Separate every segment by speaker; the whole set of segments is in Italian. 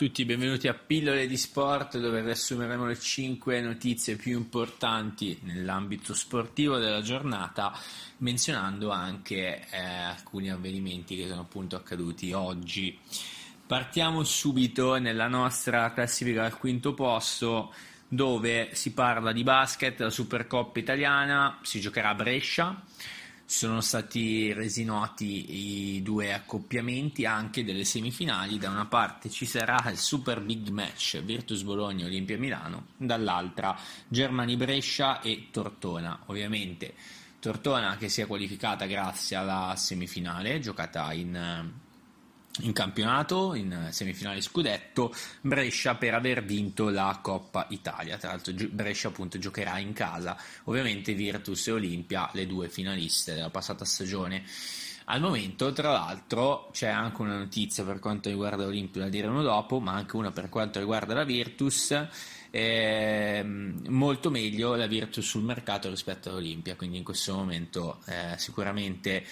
Speaker 1: tutti, benvenuti a Pillole di Sport dove riassumeremo le 5 notizie più importanti nell'ambito sportivo della giornata menzionando anche eh, alcuni avvenimenti che sono appunto accaduti oggi. Partiamo subito nella nostra classifica al quinto posto dove si parla di basket, la Supercoppa italiana, si giocherà a Brescia. Sono stati resi noti i due accoppiamenti anche delle semifinali. Da una parte ci sarà il super big match Virtus Bologna Olimpia Milano, dall'altra Germani Brescia e Tortona. Ovviamente Tortona che si è qualificata grazie alla semifinale giocata in in campionato, in semifinale scudetto, Brescia per aver vinto la Coppa Italia. Tra l'altro Brescia appunto giocherà in casa, ovviamente Virtus e Olimpia, le due finaliste della passata stagione. Al momento, tra l'altro, c'è anche una notizia per quanto riguarda l'Olimpia da dire uno dopo, ma anche una per quanto riguarda la Virtus. Eh, molto meglio la Virtus sul mercato rispetto all'Olimpia, quindi in questo momento eh, sicuramente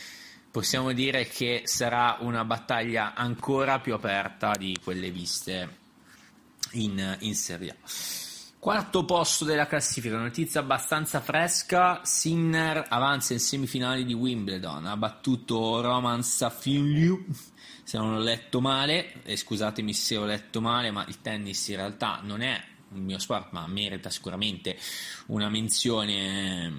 Speaker 1: possiamo dire che sarà una battaglia ancora più aperta di quelle viste in, in Serie A. Quarto posto della classifica, notizia abbastanza fresca, Sinner avanza in semifinali di Wimbledon, ha battuto Roman Safiliu, se non ho letto male, e scusatemi se ho letto male, ma il tennis in realtà non è il mio sport, ma merita sicuramente una menzione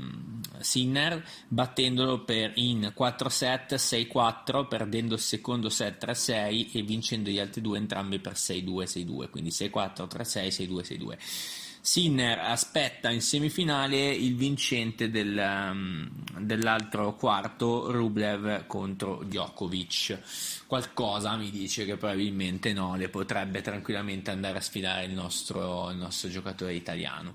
Speaker 1: Sinner, battendolo per in 4 set 6-4, perdendo il secondo set 3-6 e vincendo gli altri due entrambi per 6-2, 6-2, quindi 6-4, 3-6, 6-2, 6-2. Sinner aspetta in semifinale il vincente del, um, dell'altro quarto, Rublev contro Djokovic. Qualcosa mi dice che probabilmente no, le potrebbe tranquillamente andare a sfidare il nostro, il nostro giocatore italiano.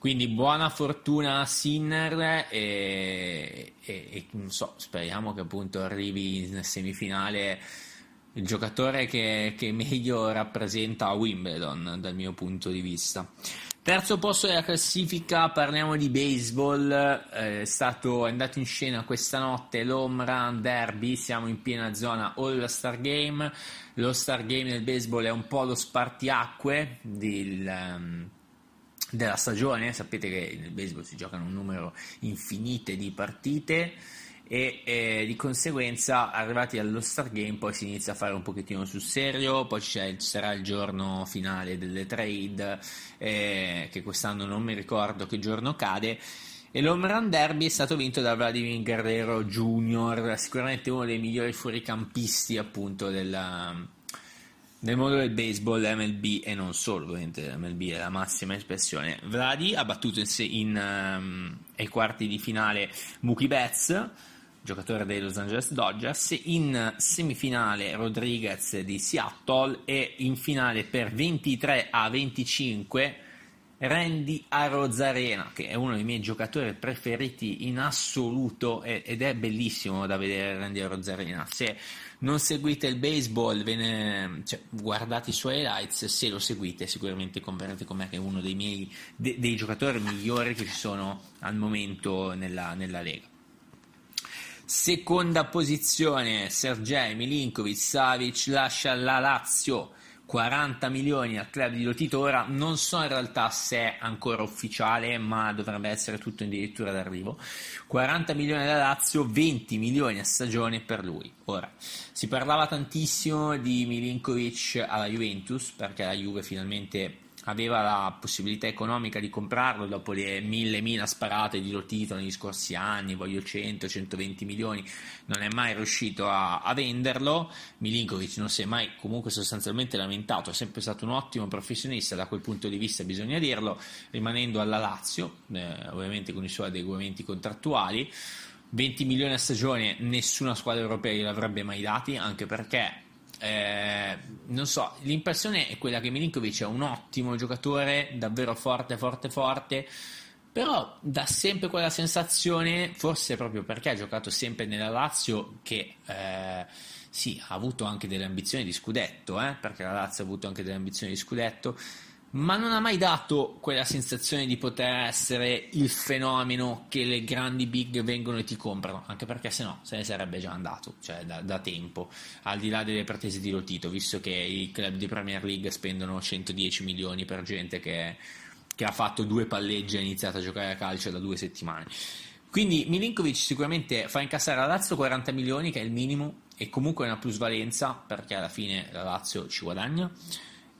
Speaker 1: Quindi buona fortuna a Sinner e, e, e so, speriamo che appunto arrivi in semifinale il giocatore che, che meglio rappresenta Wimbledon dal mio punto di vista. Terzo posto della classifica, parliamo di baseball, eh, è stato andato in scena questa notte l'Home Derby, siamo in piena zona All Star Game, lo Star Game del baseball è un po' lo spartiacque del, um, della stagione, sapete che nel baseball si giocano un numero infinite di partite, e eh, di conseguenza arrivati allo Star Game poi si inizia a fare un pochettino sul serio, poi ci sarà il giorno finale delle trade eh, che quest'anno non mi ricordo che giorno cade e l'home run derby è stato vinto da Vladimir Guerrero Jr., sicuramente uno dei migliori fuoricampisti appunto della, nel mondo del baseball, MLB e non solo, ovviamente MLB è la massima espressione. Vladi ha battuto in, in um, ai quarti di finale Mookie Betts giocatore dei Los Angeles Dodgers, in semifinale Rodriguez di Seattle e in finale per 23 a 25 Randy Arozarena, che è uno dei miei giocatori preferiti in assoluto ed è bellissimo da vedere Randy Arozarena. Se non seguite il baseball, ne, cioè, guardate i suoi highlights, se lo seguite sicuramente comprerete con me che è uno dei miei de, dei giocatori migliori che ci sono al momento nella, nella Lega. Seconda posizione, Sergei Milinkovic Savic lascia la Lazio. 40 milioni al club di Lotito. Ora non so in realtà se è ancora ufficiale, ma dovrebbe essere tutto addirittura d'arrivo. 40 milioni alla Lazio, 20 milioni a stagione per lui. Ora, si parlava tantissimo di Milinkovic alla Juventus perché la Juve finalmente aveva la possibilità economica di comprarlo dopo le mille mila sparate di Lotito negli scorsi anni, voglio 100-120 milioni, non è mai riuscito a, a, venderlo. Milinkovic non si è mai comunque sostanzialmente lamentato, è sempre stato un ottimo professionista da quel punto di vista, bisogna dirlo, rimanendo alla Lazio, eh, ovviamente con i suoi adeguamenti contrattuali. 20 milioni a stagione nessuna squadra europea gliel'avrebbe mai dati, anche perché eh, non so, l'impressione è quella che Milinkovic è un ottimo giocatore, davvero forte, forte, forte, però dà sempre quella sensazione, forse proprio perché ha giocato sempre nella Lazio, che eh, sì, ha avuto anche delle ambizioni di scudetto, eh, perché la Lazio ha avuto anche delle ambizioni di scudetto, ma non ha mai dato quella sensazione di poter essere il fenomeno che le grandi big vengono e ti comprano, anche perché se no se ne sarebbe già andato, cioè da, da tempo, al di là delle pretese di Lotito, visto che i club di Premier League spendono 110 milioni per gente che, che ha fatto due palleggi e ha iniziato a giocare a calcio da due settimane. Quindi Milinkovic sicuramente fa incassare a Lazio 40 milioni, che è il minimo, e comunque è una plusvalenza, perché alla fine la Lazio ci guadagna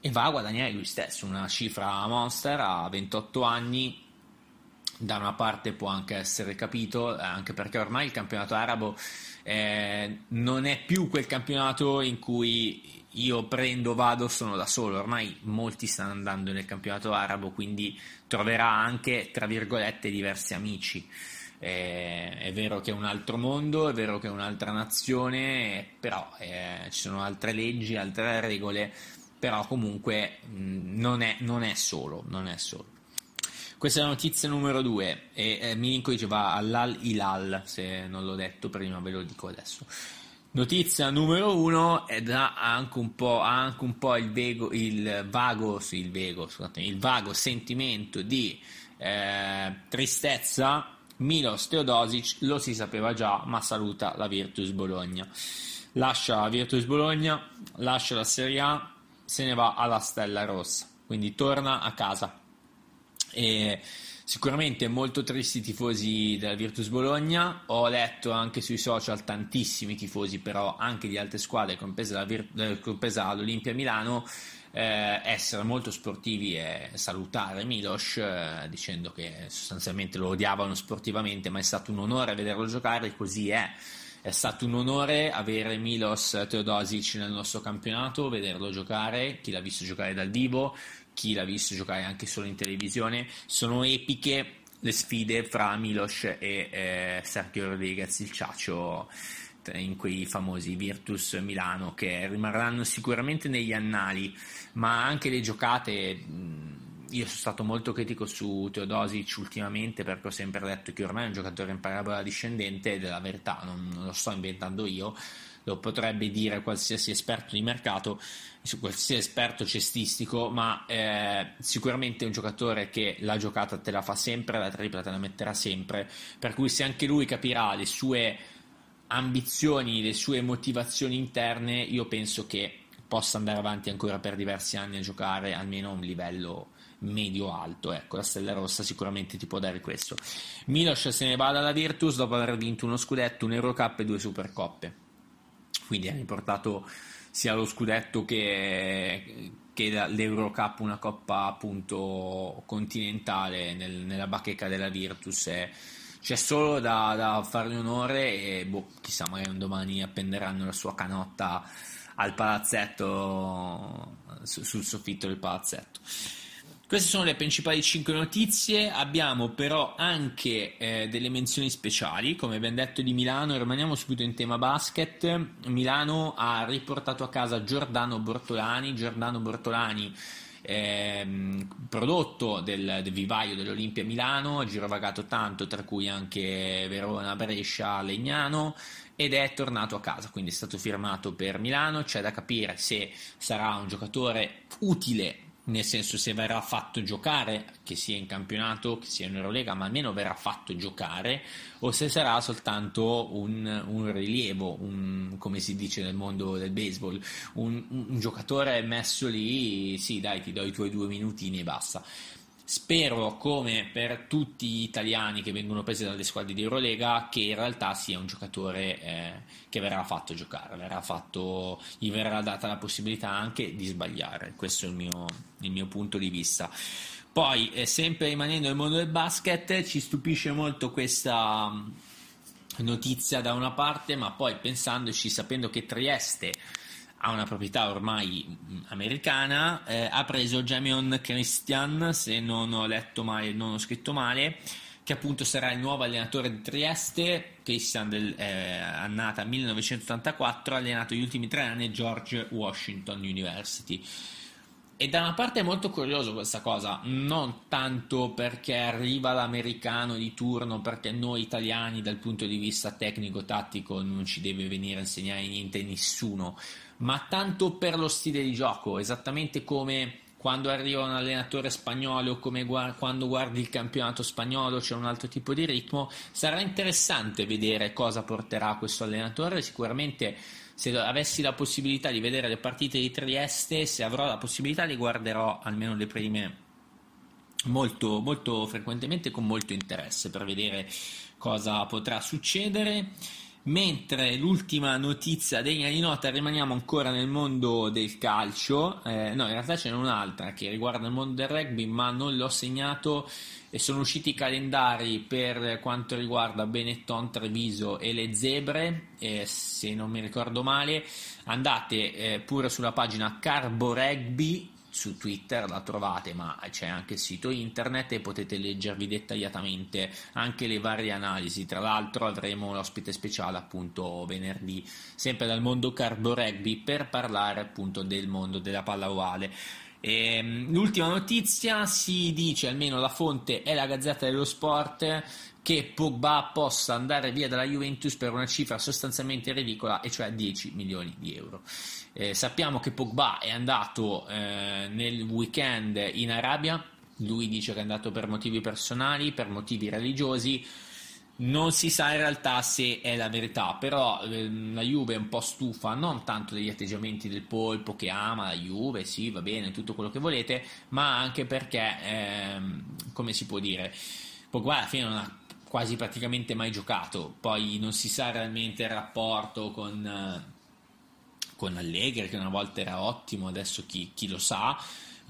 Speaker 1: e va a guadagnare lui stesso. Una cifra monster a 28 anni da una parte può anche essere capito eh, anche perché ormai il campionato arabo eh, non è più quel campionato in cui io prendo, vado, sono da solo. Ormai molti stanno andando nel campionato arabo quindi troverà anche tra virgolette diversi amici. Eh, è vero che è un altro mondo, è vero che è un'altra nazione, però eh, ci sono altre leggi, altre regole però comunque mh, mm, non, è, non, è, solo, non è solo. Questa è la notizia numero due e eh, Milinkovic va all'Al Hilal, se non l'ho detto prima ve lo dico adesso. Notizia numero uno ed ha anche un po', anche un po il, vego, il, vago, sì, il, vego, il vago sentimento di eh, tristezza. Milos Teodosic lo si sapeva già, ma saluta la Virtus Bologna. Lascia la Virtus Bologna, lascia la Serie A, se ne va alla Stella Rossa, quindi torna a casa. E sicuramente molto tristi i tifosi della Virtus Bologna, ho letto anche sui social tantissimi tifosi però anche di altre squadre, compresa, Vir- eh, compresa l'Olimpia Milano, eh, essere molto sportivi e salutare Milos eh, dicendo che sostanzialmente lo odiavano sportivamente ma è stato un onore vederlo giocare, così è è stato un onore avere Milos Teodosic nel nostro campionato, vederlo giocare, chi l'ha visto giocare dal vivo, chi l'ha visto giocare anche solo in televisione. Sono epiche le sfide fra Milos e eh, Sergio Rodriguez, il Ciaccio in quei famosi Virtus Milano che rimarranno sicuramente negli annali, ma anche le giocate io sono stato molto critico su Teodosic ultimamente perché ho sempre detto che ormai è un giocatore in parabola discendente ed è la verità, non, non lo sto inventando io, lo potrebbe dire qualsiasi esperto di mercato, qualsiasi esperto cestistico, ma eh, sicuramente è un giocatore che la giocata te la fa sempre, la tripla te la metterà sempre, per cui se anche lui capirà le sue ambizioni, le sue motivazioni interne, io penso che possa andare avanti ancora per diversi anni a giocare almeno a un livello medio-alto. Ecco, la Stella Rossa sicuramente ti può dare questo. Milos se ne va dalla Virtus dopo aver vinto uno scudetto, un Eurocup e due Supercoppe. Quindi ha riportato sia lo scudetto che, che l'Eurocup, una coppa appunto continentale nel, nella bacheca della Virtus. E, c'è solo da, da fargli onore e boh, chissà, magari un domani appenderanno la sua canotta al palazzetto, sul soffitto del palazzetto. Queste sono le principali 5 notizie, abbiamo però anche eh, delle menzioni speciali, come abbiamo detto di Milano, rimaniamo subito in tema basket. Milano ha riportato a casa Giordano Bortolani, Giordano Bortolani ehm, prodotto del, del, vivaio dell'Olimpia Milano, girovagato tanto, tra cui anche Verona, Brescia, Legnano ed è tornato a casa, quindi è stato firmato per Milano, c'è da capire se sarà un giocatore utile nel senso se verrà fatto giocare, che sia in campionato, che sia in Eurolega, ma almeno verrà fatto giocare, o se sarà soltanto un, un rilievo, un, come si dice nel mondo del baseball, un, un giocatore messo lì, sì dai ti do i tuoi due minutini e basta. Spero, come per tutti gli italiani che vengono presi dalle squadre di Eurolega, che in realtà sia un giocatore eh, che verrà fatto giocare, verrà fatto, gli verrà data la possibilità anche di sbagliare. Questo è il mio, il mio punto di vista. Poi, eh, sempre rimanendo nel mondo del basket, ci stupisce molto questa mm, notizia da una parte, ma poi pensandoci, sapendo che Trieste ha una proprietà ormai mm, americana, eh, ha preso Jamion Christian, se non ho letto male, non ho scritto male, che appunto sarà il nuovo allenatore di Trieste, Christian del, eh, annata 1984, ha allenato gli ultimi tre anni George Washington University. E da una parte è molto curioso questa cosa, non tanto perché arriva l'americano di turno, perché noi italiani dal punto di vista tecnico-tattico non ci deve venire a insegnare niente nessuno, ma tanto per lo stile di gioco, esattamente come quando arriva un allenatore spagnolo, come guard- quando guardi il campionato spagnolo c'è un altro tipo di ritmo, sarà interessante vedere cosa porterà questo allenatore, sicuramente se avessi la possibilità di vedere le partite di Trieste, se avrò la possibilità li guarderò almeno le prime molto, molto frequentemente con molto interesse per vedere cosa potrà succedere. Mentre l'ultima notizia degna di nota, rimaniamo ancora nel mondo del calcio, eh, no in realtà ce n'è un'altra che riguarda il mondo del rugby ma non l'ho segnato e sono usciti i calendari per quanto riguarda Benetton, Treviso e le Zebre, eh, se non mi ricordo male andate eh, pure sulla pagina Carbo Rugby su Twitter la trovate, ma c'è anche il sito internet e potete leggervi dettagliatamente anche le varie analisi. Tra l'altro avremo l'ospite speciale appunto venerdì, sempre dal mondo carbo rugby, per parlare appunto del mondo della palla ovale. Ehm, l'ultima notizia si dice, almeno la fonte è la Gazzetta dello Sport, che Pogba possa andare via dalla Juventus per una cifra sostanzialmente ridicola, e cioè 10 milioni di euro. Eh, sappiamo che Pogba è andato eh, nel weekend in Arabia, lui dice che è andato per motivi personali, per motivi religiosi. Non si sa in realtà se è la verità, però eh, la Juve è un po' stufa non tanto degli atteggiamenti del polpo che ama la Juve, sì, va bene, tutto quello che volete, ma anche perché, ehm, come si può dire, Pogba alla fine non ha quasi praticamente mai giocato, poi non si sa realmente il rapporto con, eh, con Allegri che una volta era ottimo, adesso chi, chi, lo sa,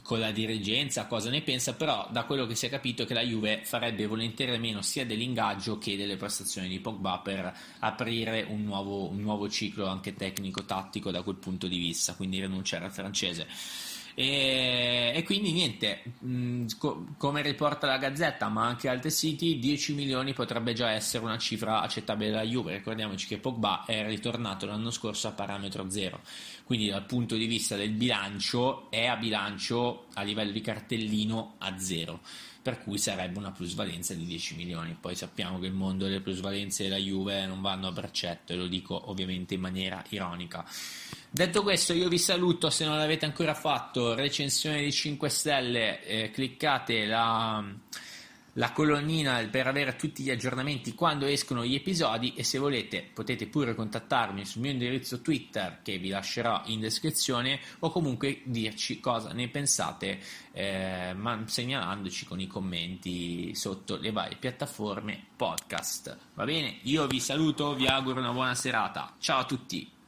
Speaker 1: con la dirigenza cosa ne pensa, però da quello che si è capito che la Juve farebbe volentieri meno sia dell'ingaggio che delle prestazioni di Pogba per aprire un nuovo, un nuovo ciclo anche tecnico-tattico da quel punto di vista, quindi rinunciare al francese. E, e quindi niente, mh, mm, co- come riporta la Gazzetta, ma anche altri siti, 10 milioni potrebbe già essere una cifra accettabile della Juve. Ricordiamoci che Pogba è ritornato l'anno scorso a parametro zero, quindi dal punto di vista del bilancio è a bilancio a livello di cartellino a zero per cui sarebbe una plusvalenza di 10 milioni. Poi sappiamo che il mondo delle plusvalenze della Juve non vanno a braccetto e lo dico ovviamente in maniera ironica. Detto questo, io vi saluto. Se non l'avete ancora fatto, recensione di 5 stelle, eh, cliccate la la colonnina per avere tutti gli aggiornamenti quando escono gli episodi e se volete potete pure contattarmi sul mio indirizzo Twitter che vi lascerò in descrizione o comunque dirci cosa ne pensate eh, ma segnalandoci con i commenti sotto le varie piattaforme podcast. Va bene? Io vi saluto, vi auguro una buona serata. Ciao a tutti!